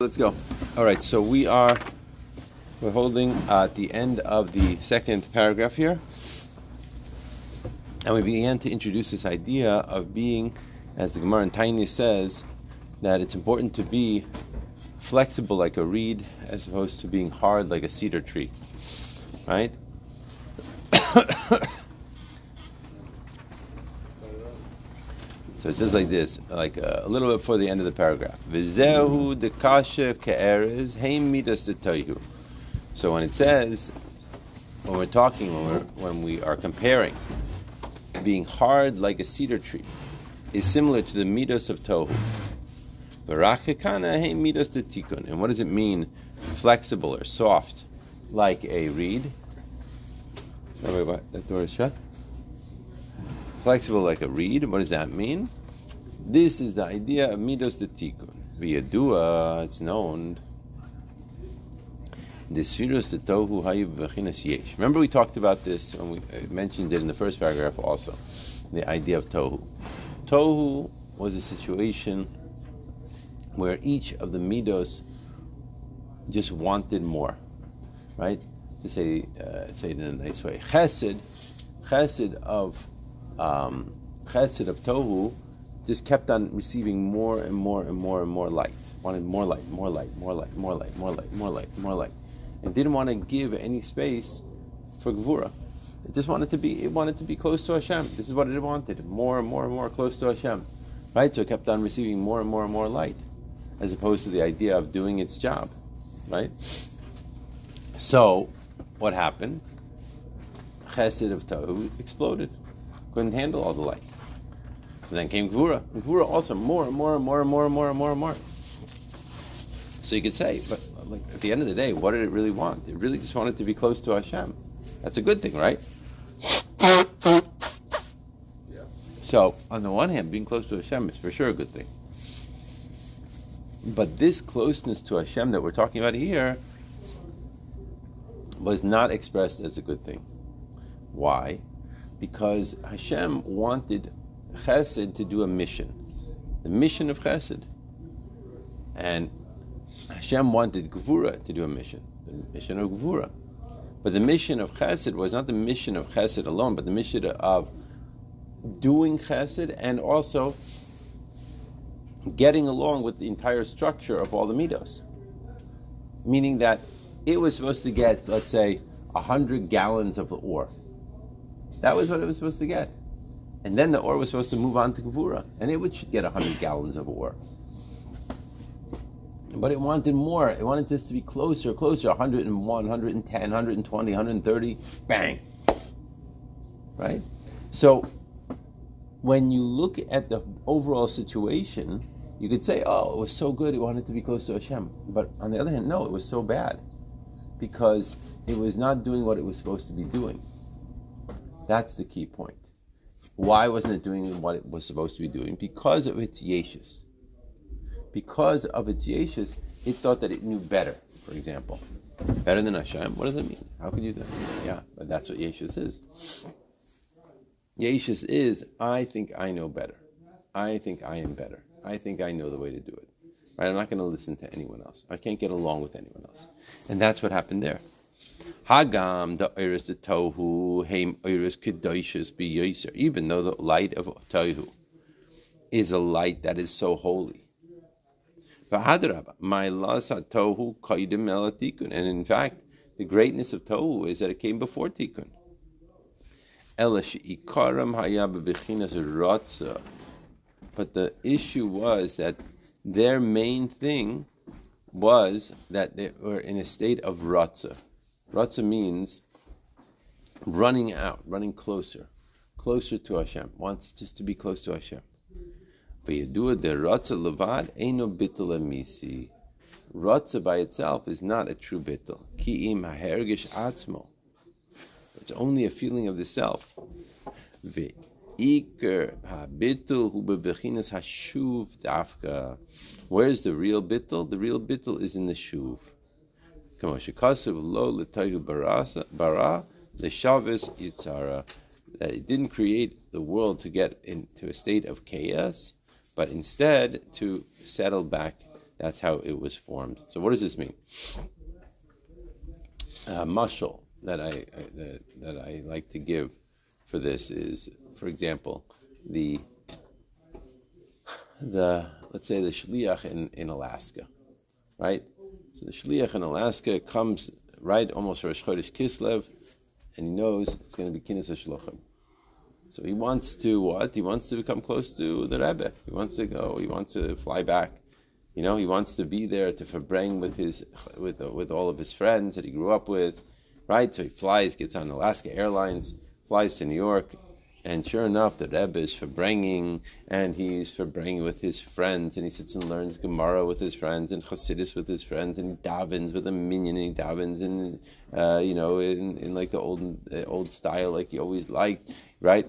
Let's go. All right, so we are we're holding at the end of the second paragraph here, and we began to introduce this idea of being, as the Gemara in Taanis says, that it's important to be flexible like a reed as opposed to being hard like a cedar tree, right? So it says like this, like uh, a little bit before the end of the paragraph. Vizehu dekasha ke'erez heim midas So when it says, when we're talking, when, we're, when we are comparing, being hard like a cedar tree is similar to the midas of tohu. Barachikana heim midas tikun. And what does it mean, flexible or soft, like a reed? Sorry, That door is shut flexible like a reed. What does that mean? This is the idea of midos the tikkun. V'yadua, it's known. Spheros the tohu hayu v'chinas yesh. Remember we talked about this when we uh, mentioned it in the first paragraph also. The idea of tohu. Tohu was a situation where each of the midos just wanted more, right? To say, uh, say it in a nice way. Chesed, chesed of um, chesed of tohu just kept on receiving more and more and more and more light. Wanted more light, more light, more light, more light, more light, more light, more light, and didn't want to give any space for gvura. It just wanted to be. It wanted to be close to Hashem. This is what it wanted: more and more and more close to Hashem. Right. So it kept on receiving more and more and more light, as opposed to the idea of doing its job. Right. So, what happened? Chesed of Tohu exploded couldn't handle all the light. So then came Gvura. And Gvura also more and more and more and more and more and more and more. So you could say, but like, at the end of the day, what did it really want? It really just wanted to be close to Hashem. That's a good thing, right? So, on the one hand, being close to Hashem is for sure a good thing. But this closeness to Hashem that we're talking about here was not expressed as a good thing. Why? Because Hashem wanted Chesed to do a mission, the mission of Chesed, and Hashem wanted Gvura to do a mission, the mission of Gvura. But the mission of Chesed was not the mission of Chesed alone, but the mission of doing Chesed and also getting along with the entire structure of all the midos. Meaning that it was supposed to get, let's say, 100 gallons of ore that was what it was supposed to get. And then the ore was supposed to move on to Gvura, and it would get 100 gallons of ore. But it wanted more. It wanted this to be closer, closer 101, 110, 120, 130, bang. Right? So when you look at the overall situation, you could say, oh, it was so good, it wanted to be close to Hashem. But on the other hand, no, it was so bad because it was not doing what it was supposed to be doing. That's the key point. Why wasn't it doing what it was supposed to be doing? Because of its yeshus. Because of its yeshus, it thought that it knew better, for example. Better than Hashem? What does it mean? How could you do that? Yeah, but that's what yeshus is. Yeshus is, I think I know better. I think I am better. I think I know the way to do it. Right? I'm not going to listen to anyone else. I can't get along with anyone else. And that's what happened there. Hagam the iris the tohu heim iris kedoshus be yoser. Even though the light of tohu is a light that is so holy. my lasa tohu kaidim elatikun. And in fact, the greatness of tohu is that it came before tikkun. But the issue was that their main thing was that they were in a state of ratzah. Ratza means running out, running closer, closer to Hashem. Wants just to be close to Hashem. Ratza by itself is not a true bittul. Ki im hahergish atzmo. It's only a feeling of the self. Where's the real bittul? The real bittul is in the shuv. That it didn't create the world to get into a state of chaos, but instead to settle back That's how it was formed. So what does this mean? Uh, mushal that I, I that, that I like to give for this is, for example, the the let's say the shliach in, in Alaska, right? So the shliach in Alaska comes right almost for Chodesh Kislev, and he knows it's going to be Kinnis Shluchim. So he wants to what? He wants to become close to the Rebbe. He wants to go. He wants to fly back. You know, he wants to be there to Farbring with his with with all of his friends that he grew up with, right? So he flies, gets on Alaska Airlines, flies to New York, and sure enough, the Rebbe is farbrenging, and he's farbrenging with his friends, and he sits and learns Gemara with his friends, and Chassidus with his friends, and he davens with a minyan, and he davens in, uh, you know, in, in like the old uh, old style, like he always liked, right?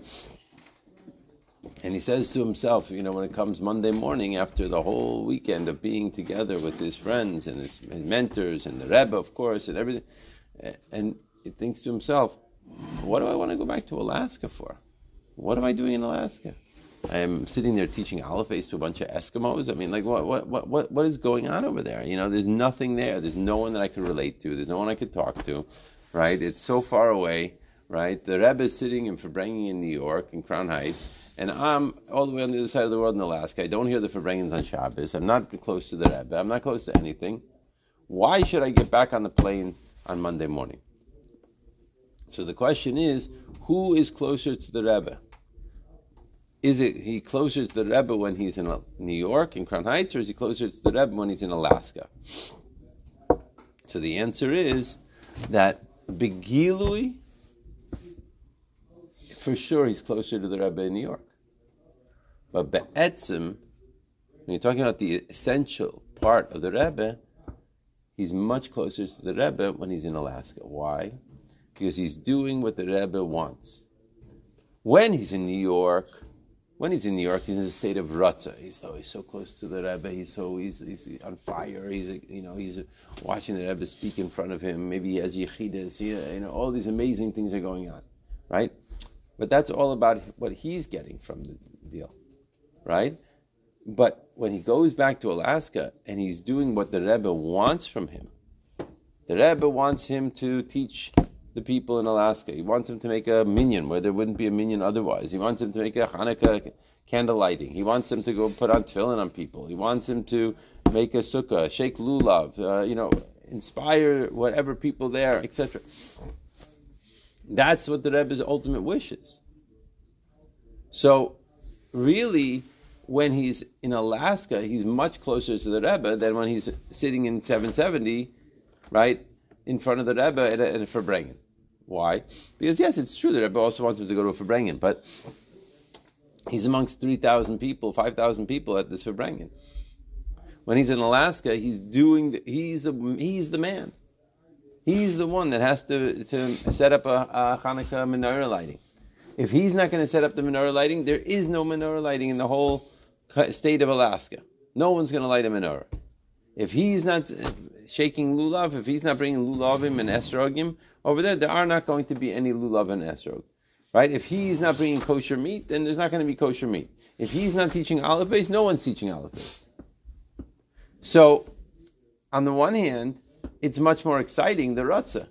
And he says to himself, you know, when it comes Monday morning after the whole weekend of being together with his friends and his, his mentors and the Rebbe, of course, and everything, and he thinks to himself, what do I want to go back to Alaska for? What am I doing in Alaska? I'm sitting there teaching aleph beis to a bunch of Eskimos. I mean, like, what, what, what, what, is going on over there? You know, there's nothing there. There's no one that I could relate to. There's no one I could talk to, right? It's so far away, right? The Rebbe is sitting in Farbrengen in New York, in Crown Heights, and I'm all the way on the other side of the world in Alaska. I don't hear the Farbrengens on Shabbos. I'm not close to the Rebbe. I'm not close to anything. Why should I get back on the plane on Monday morning? So the question is, who is closer to the Rebbe? Is it he closer to the Rebbe when he's in New York in Crown Heights, or is he closer to the Rebbe when he's in Alaska? So the answer is that Begilui, for sure, he's closer to the Rebbe in New York. But Be'etzim, when you're talking about the essential part of the Rebbe, he's much closer to the Rebbe when he's in Alaska. Why? Because he's doing what the Rebbe wants. When he's in New York, when he's in New York, he's in a state of rutza. He's so, he's so close to the Rebbe. He's so he's, he's on fire. He's you know he's watching the Rebbe speak in front of him. Maybe he has yichidas. you know all these amazing things are going on, right? But that's all about what he's getting from the deal, right? But when he goes back to Alaska and he's doing what the Rebbe wants from him, the Rebbe wants him to teach the people in Alaska. He wants them to make a minyan where there wouldn't be a minyan otherwise. He wants them to make a Hanukkah candle lighting. He wants them to go put on tefillin on people. He wants them to make a sukkah, shake lulav, uh, you know, inspire whatever people there, etc. That's what the Rebbe's ultimate wish is. So, really, when he's in Alaska, he's much closer to the Rebbe than when he's sitting in 770, right, in front of the Rebbe at at a Farbrengen. Why? Because yes, it's true the Rebbe also wants him to go to a Farbrengen, but he's amongst 3,000 people, 5,000 people at this Farbrengen. When he's in Alaska, he's doing, the, he's, a, he's the man. He's the one that has to, to set up a, a Hanukkah menorah lighting. If he's not going to set up the menorah lighting, there is no menorah lighting in the whole uh, state of Alaska. No one's going to light a menorah. If he's not shaking lulav, if he's not bringing lulavim and esrogim, over there, there are not going to be any lulav and esrog. Right? If he's not bringing kosher meat, then there's not going to be kosher meat. If he's not teaching aleph beis, no one's teaching aleph beis. So, on the one hand, it's much more exciting, the Ratzah.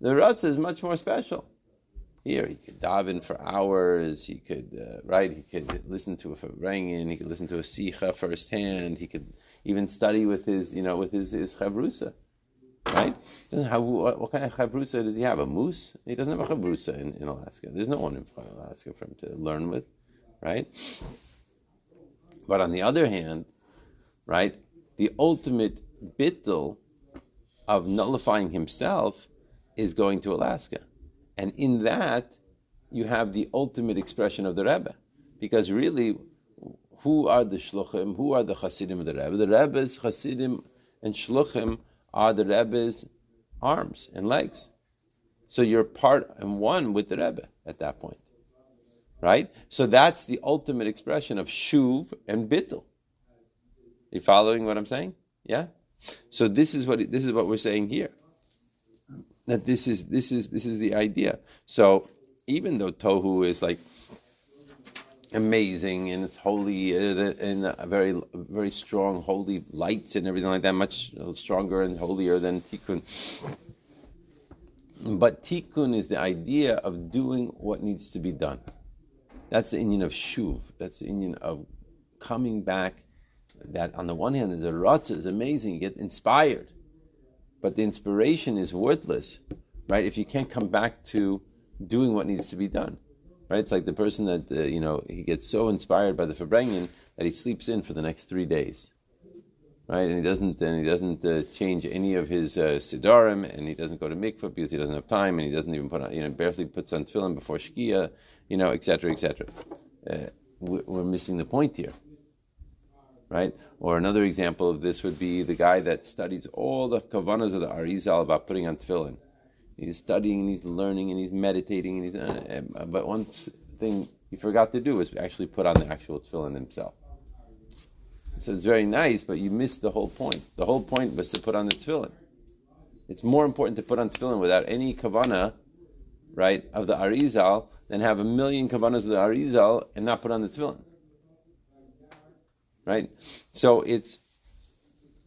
The Ratzah is much more special. Here, he could daven for hours. He could, uh, right? He could listen to a Farbrengen. He could listen to a Sicha firsthand. He could even study with his, you know, with his, his Chavrusa right? Doesn't have what, what, kind of chavrusa does he have? A moose? He doesn't have a chavrusa in, in Alaska. There's no one in Alaska for him to learn with, right? But on the other hand, right, the ultimate bittul of nullifying himself is going to Alaska, and in that you have the ultimate expression of the Rebbe, because really, who are the shluchim? Who are the chassidim of the Rebbe? The Rebbe's chassidim and shluchim are the Rebbe's arms and legs. So you're part and one with the Rebbe at that point. Right? So that's the ultimate expression of shuv and bittul. You following what I'm saying? Yeah? So this is what this is what we're saying here. That this is this is this is the idea. So even though tohu is like amazing and it's holy and very very strong holy lights and everything like that, much stronger and holier than tikkun. But tikkun is the idea of doing what needs to be done. That's the inyan of shuv. That's the inyan of coming back. That on the one hand, the ratzah is amazing. You get inspired, but the inspiration is worthless, right? If you can't come back to doing what needs to be done, right? It's like the person that uh, you know he gets so inspired by the farbrengen that he sleeps in for the next three days right? And he doesn't and he doesn't uh, change any of his uh, and he doesn't go to mikvah because he doesn't have time, and he doesn't even put on, you know, barely puts on tefillin before shkia, you know, etc., etc. Uh, we're missing the point here, right? Or another example of this would be the guy that studies all the kavanas of the Arizal about putting on tefillin. He's studying and he's learning and he's meditating and he's, uh, uh, but one thing he forgot to do was actually put on the actual tefillin himself. So it's very nice, but you missed the whole point. The whole point was to put on the tefillin. It's more important to put on tefillin without any kavana, right, of the Arizal than have a million kavanas of the Arizal and not put on the tefillin. Right? So it's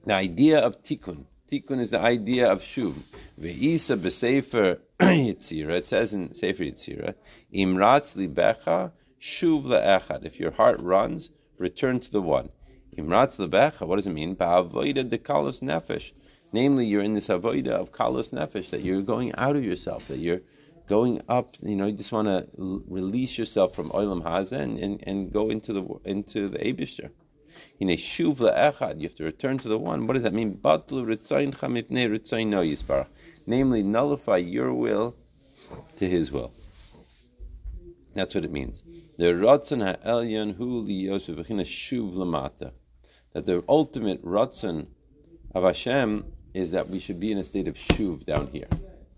the idea of tikkun. Tikkun is the idea of shuv. Ve'isa b'sefer yitzira. It says in Sefer Yitzira, imratz libecha shuv le'echad. If your heart runs, return to the one. Imratz lebecha, what does it mean? Ba'avoida de kalos nefesh. Namely, you're in this avoida of kalos nefesh, that you're going out of yourself, that you're going up, you know, you just want to l- release yourself from oilam hazeh and, and, and, go into the into the Abishter. In a shuv le'echad, you have to return to the one. What does that mean? Batlu ritzayin chamipnei ritzayin no yisbarach. Namely, nullify your will to his will. That's what it means. The ratzon ha'elyon hu liyos v'china shuv lamata that the ultimate ratzon of Hashem is that we should be in a state of shuv down here.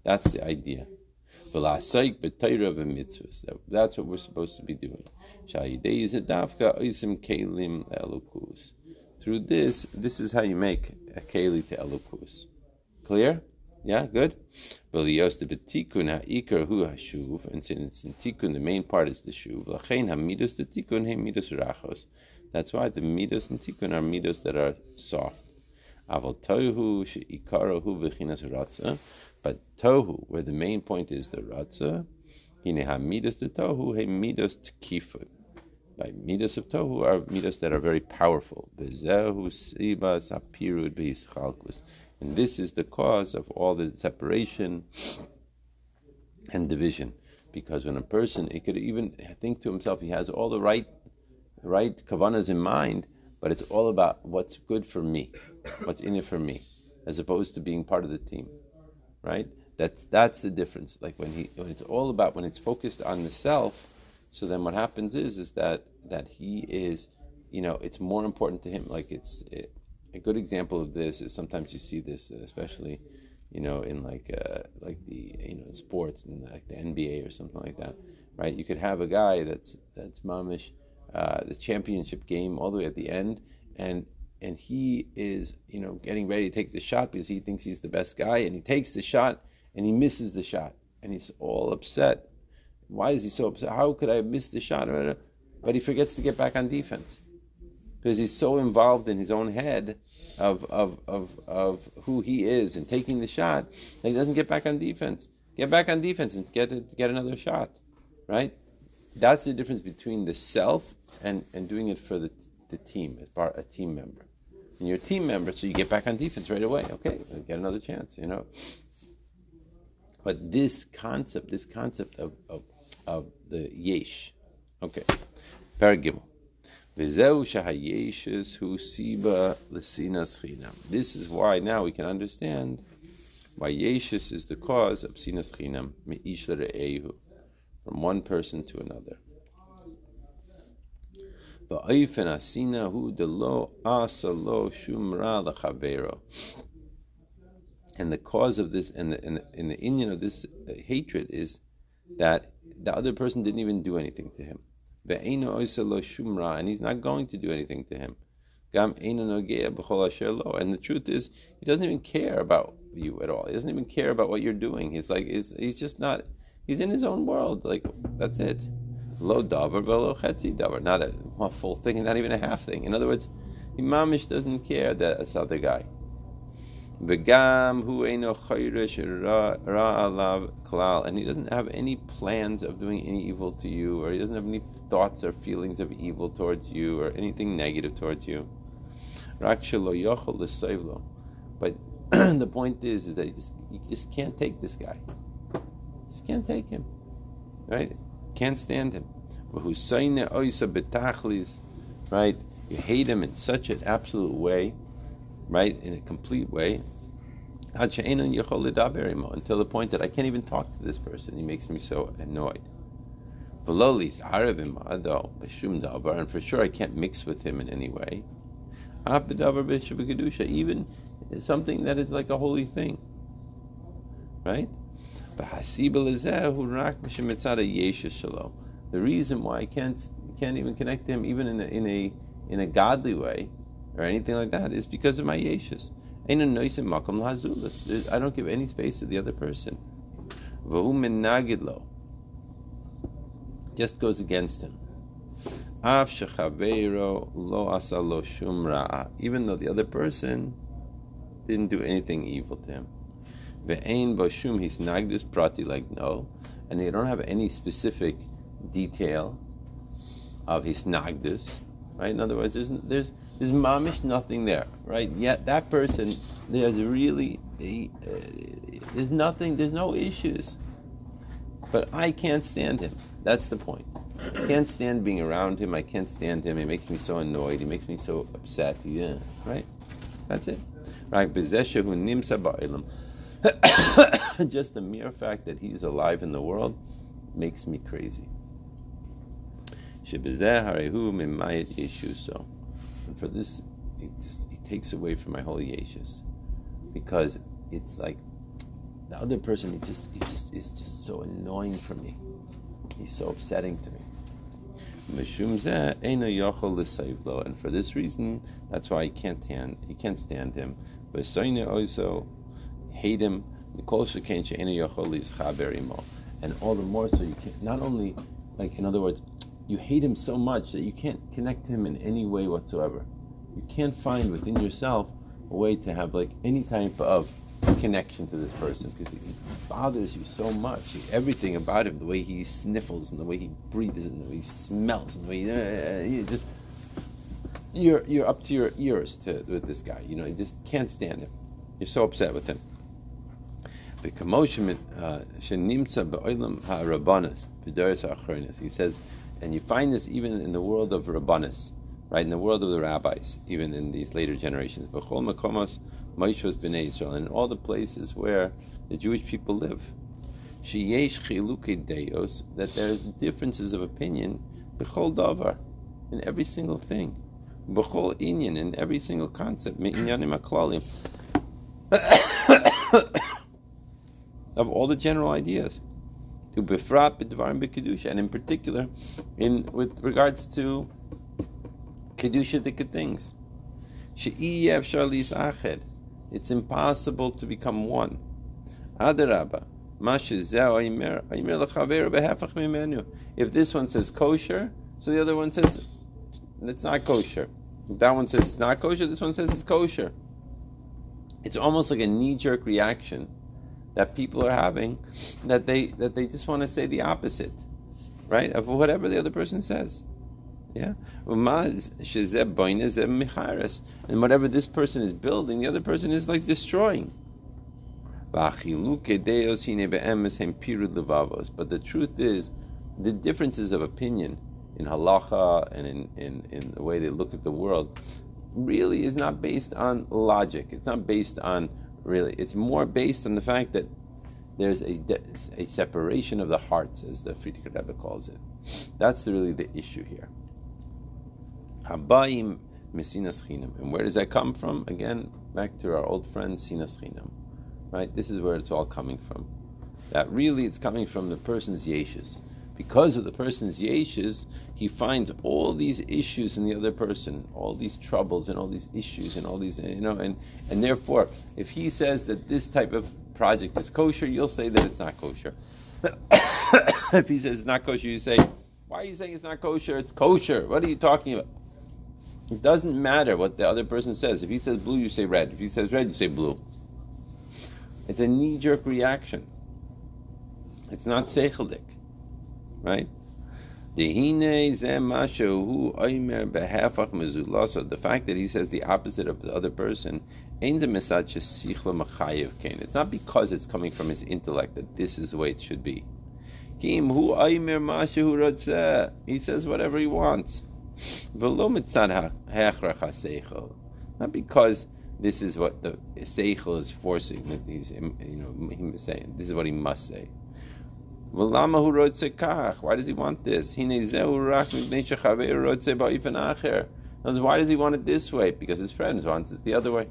That's the idea. That's what we're supposed to be doing. Through this, this is how you make a keli to elukus. Clear? Yeah, good. And since it's in tikkun the main part is the shuv, that's why the midos and tikkun are midos that are soft. But tohu, where the main point is the ratza, hine ha-midos the tohu, he midos tkifun. By midas of tohu are midas that are very powerful. Bezehu sibas apirud b'yischalkus. And this is the cause of all the separation and division. Because when a person, he could even think to himself, he has all the right right kavanas in mind, but it's all about what's good for me, what's in it for me, as opposed to being part of the team, right? That's that's the difference. Like when he when it's all about when it's focused on the self, so then what happens is is that that he is, you know, it's more important to him. Like it's it, a good example of this is sometimes you see this, especially, you know, in like uh, like the you know sports and like the NBA or something like that, right? You could have a guy that's that's mamish uh, the championship game all the way at the end, and and he is you know getting ready to take the shot because he thinks he's the best guy, and he takes the shot and he misses the shot, and he's all upset. Why is he so upset? How could I have missed the shot? But he forgets to get back on defense because he's so involved in his own head of, of, of, of who he is and taking the shot that he doesn't get back on defense. Get back on defense and get, get another shot, right? That's the difference between the self and, and doing it for the, the team as part a team member. And you're a team member, so you get back on defense right away. Okay, get another chance, you know. But this concept, this concept of, of, of the yesh, okay, paragimel. This is why now we can understand why Yeshus is the cause of sinas chinam from one person to another. And the cause of this, and the, and the, and the inyan of this uh, hatred is that the other person didn't even do anything to him. And he's not going to do anything to him. And the truth is, he doesn't even care about you at all. He doesn't even care about what you're doing. He's like, he's, he's just not, he's in his own world. Like, that's it. Lo davar velo chetzi davar. Not a, a full thing and not even a half thing. In other words, Imamish doesn't care that this other guy. V'gam hu eino chayrish ra alav klal, and he doesn't have any plans of doing any evil to you, or he doesn't have any thoughts or feelings of evil towards you, or anything negative towards you. Rak shelo yochel But the point is, is that you just, you just can't take this guy. Just can't take him, right? Can't stand him. Right? You hate him in such an absolute way right, in a complete way, until the point that I can't even talk to this person. He makes me so annoyed. And for sure, I can't mix with him in any way. Even something that is like a holy thing. Right? The reason why I can't can't even connect to him even in a, in a in a godly way or anything like that is because of my yeshus. I don't give any space to the other person. Just goes against him. Even though the other person didn't do anything evil to him. Ve'ein boshum his nagdus prati, like no, and they don't have any specific detail of his nagdus, right? In other words, there's there's there's mamish nothing there, right? Yet that person, there's really, a, uh, there's nothing, there's no issues. But I can't stand him. That's the point. I can't stand being around him. I can't stand him. He makes me so annoyed. He makes me so upset. Yeah, right? That's it. Right? Just the mere fact that he's alive in the world makes me crazy. So. And for this, it just it takes away from my holy yeshus, because it's like the other person. He just he just is just so annoying for me. He's so upsetting to me. And for this reason, that's why he can't stand he can't stand him. Also hate him. And all the more so you can not only like in other words, you hate him so much that you can't connect to him in any way whatsoever. You can't find within yourself a way to have like any type of connection to this person because it bothers you so much. Everything about him, the way he sniffles and the way he breathes and the way he smells and the way he, uh, you just you're you're up to your ears to with this guy. You know, you just can't stand him. You're so upset with him. Uh, He says and you find this even in the world of Rabbanis, right? In the world of the rabbis, even in these later generations. B'chol makomos Moshe's b'nei Israel, and in all the places where the Jewish people live. Sheyesh chiluke deos, that there's differences of opinion, in every single thing. In every single concept. Of all the general ideas to befrat b'dvarim b'kedusha, and in particular, in with regards to kedusha the good things. She'iyev shalis ached. It's impossible to become one. Adarabba. If this one says kosher, so the other one says it's not kosher. If that one says it's not kosher, this one says it's kosher. It's almost like a knee jerk reaction that people are having that they that they just want to say the opposite, right? Of whatever the other person says. Yeah? And whatever this person is building, the other person is like destroying. But the truth is, the differences of opinion in halacha and in, in, in the way they look at the world really is not based on logic. It's not based on really. It's more based on the fact that there's a, a separation of the hearts, as the Frierdiker Rebbe calls it. That's really the issue here. Habayim. And where does that come from? Again, back to our old friend sinas chinam. Right? This is where it's all coming from. That really it's coming from the person's yeshus. Because of the person's yeshus, he finds all these issues in the other person, all these troubles and all these issues and all these, you know, and, and therefore, if he says that this type of project is kosher, you'll say that it's not kosher. if he says it's not kosher, you say Why are you saying it's not kosher? It's kosher. What are you talking about? It doesn't matter what the other person says. If he says blue, you say red. If he says red, you say blue. It's a knee jerk reaction. It's not seichelic, right? The fact that he says the opposite of the other person, it's not because it's coming from his intellect that this is the way it should be. He says whatever he wants. Not because this is what the seichel is forcing that he's, you know, him saying. This is what he must say. Why does he want this? Why does he want it this way? Because his friends wants it the other way.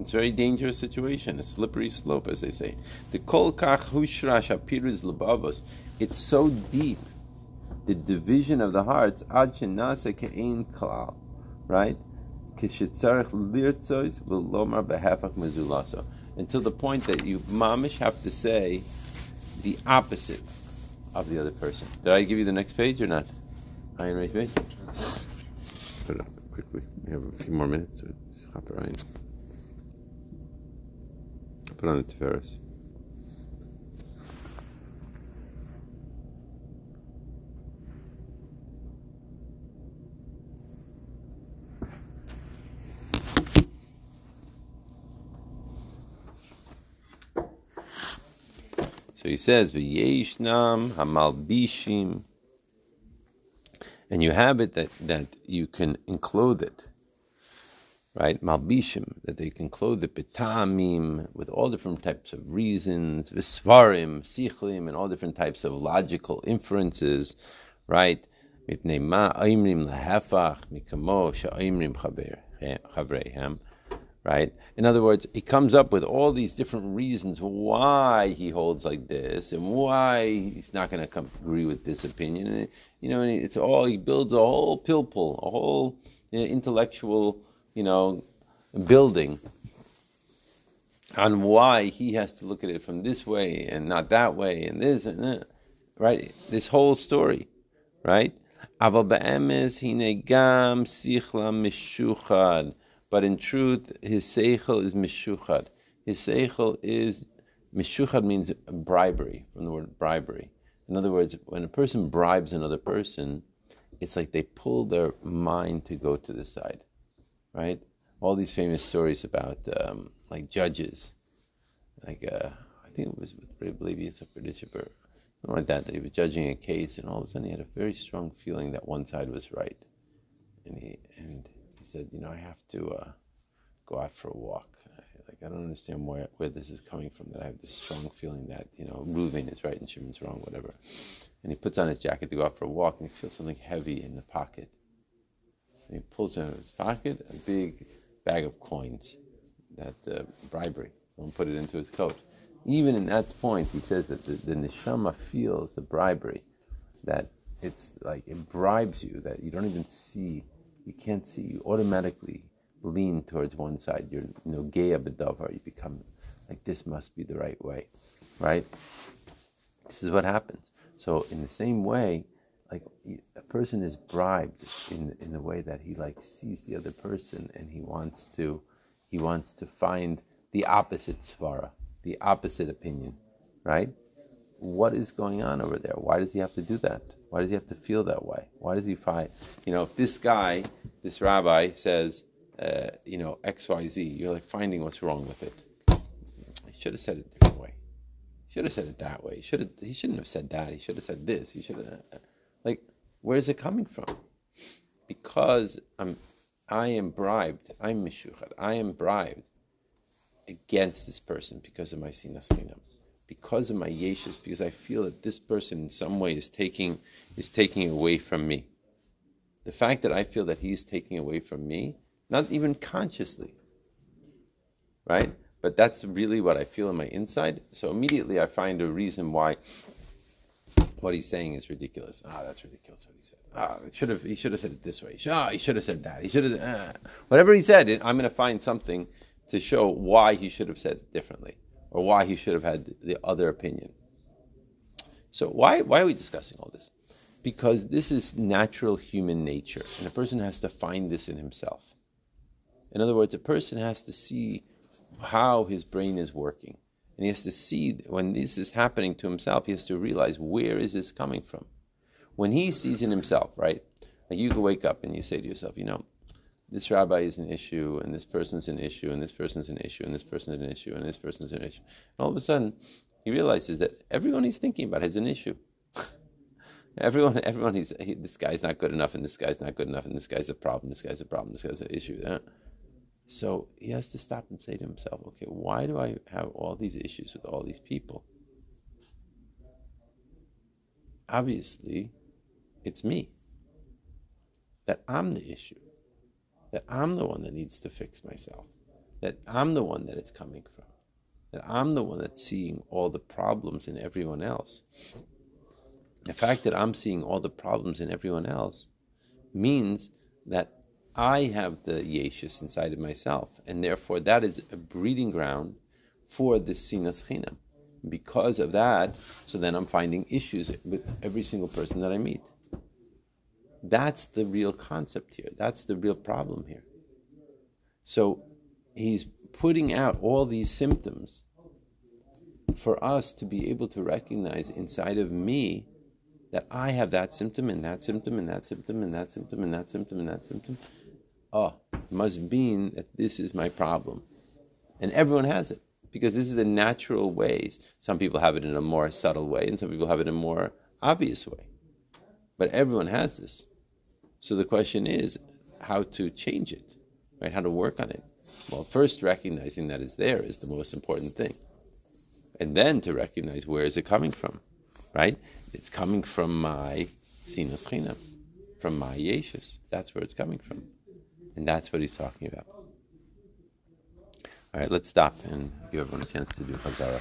It's a very dangerous situation, a slippery slope, as they say. The kol kach hushrash apiruz lebavos. It's so deep, the division of the hearts. Ad shenase ke'ein klal, right? Kishitzarech lirtzois v'lomar behafach mezulaso. Until the point that you mamish have to say the opposite of the other person. Did I give you the next page or not? Ayin right page. Put it up quickly. We have a few more minutes. So hop around. Put on the Tiferes. He says, "V'yeshnam hamalbishim," and you have it that that you can enclose it, right? Malbishim that they can clothe it betamim with all different types of reasons, visvarim, sichlim, and all different types of logical inferences, right? ma aimrim lahafach mikamo sha'aimrim chavreihem right? In other words, he comes up with all these different reasons why he holds like this and why he's not going to agree with this opinion. And, you know, and it's all he builds a whole pilpul, a whole you know, intellectual, you know, building on why he has to look at it from this way and not that way and this and that, right? This whole story, right? Aval be'emes hine gam sichla mishuchad but in truth, his seichel is mishuchad. His seichel is mishuchad means bribery from the word bribery. In other words, when a person bribes another person, it's like they pull their mind to go to the side, right? All these famous stories about um, like judges, like uh, I think it was I believe it's a something like that. That he was judging a case, and all of a sudden he had a very strong feeling that one side was right, and he and said, you know, I have to uh, go out for a walk. Like, I don't understand where, where this is coming from, that I have this strong feeling that, you know, Reuven is right and Shimon's wrong, whatever. And he puts on his jacket to go out for a walk, and he feels something heavy in the pocket. And he pulls out of his pocket a big bag of coins, that uh, bribery, and put it into his coat. Even in that point, he says that the, the neshama feels the bribery, that it's like it bribes you, that you don't even see you can't see, you automatically lean towards one side. You're you know, geya bedavar. You become like this must be the right way, right? This is what happens. So in the same way, like a person is bribed in in the way that he like sees the other person and he wants to he wants to find the opposite svara, the opposite opinion, right? What is going on over there? Why does he have to do that? Why does he have to feel that way? Why does he fight? you know, if this guy, this rabbi says, uh, you know, X, Y, Z, you're like finding what's wrong with it. He should have said it a different way. He should have said it that way. He should have. He shouldn't have said that. He should have said this. He should have. Uh, like, where is it coming from? Because I'm, I am bribed. I'm mishuchat. I am bribed against this person because of my sinas chinam because of my yeshus, because I feel that this person in some way is taking is taking away from me. The fact that I feel that he's taking away from me, not even consciously, right? But that's really what I feel in my inside. So immediately I find a reason why what he's saying is ridiculous. Ah, that's ridiculous what he said. Ah, should have he should have said it this way. Ah, he should have said that. He should have uh. whatever he said. I'm going to find something to show why he should have said it differently or why he should have had the other opinion. So why why are we discussing all this? Because this is natural human nature, and a person has to find this in himself. In other words, a person has to see how his brain is working. And he has to see when this is happening to himself, he has to realize where is this coming from. When he sees in himself, right? Like you can wake up and you say to yourself, you know, this rabbi is an issue, and this person's an issue, and this person's an issue, and this person's an issue, and this person's an issue. And all of a sudden, he realizes that everyone he's thinking about has an issue. everyone, everyone, he's, he, this guy's not good enough, and this guy's not good enough, and this guy's a problem, this guy's a problem, this guy's an issue. So he has to stop and say to himself, okay, why do I have all these issues with all these people? Obviously, it's me. That I'm the issue. That I'm the one that needs to fix myself. That I'm the one that it's coming from. That I'm the one that's seeing all the problems in everyone else. The fact that I'm seeing all the problems in everyone else means that I have the yeshus inside of myself, and therefore that is a breeding ground for the sinas chinam. Because of that, so then I'm finding issues with every single person that I meet. That's the real concept here. That's the real problem here. So he's putting out all these symptoms for us to be able to recognize inside of me that I have that symptom and that symptom and that symptom and that symptom and that symptom and that symptom. Oh, must mean that this is my problem. And everyone has it because this is the natural ways. Some people have it in a more subtle way and some people have it in a more obvious way. But everyone has this. So the question is how to change it, right? How to work on it. Well, first recognizing that it's there is the most important thing. And then to recognize where is it coming from, right? It's coming from my sinas chinam, from my yeshus. That's where it's coming from. And that's what he's talking about. All right, let's stop and give everyone a chance to do Hazara.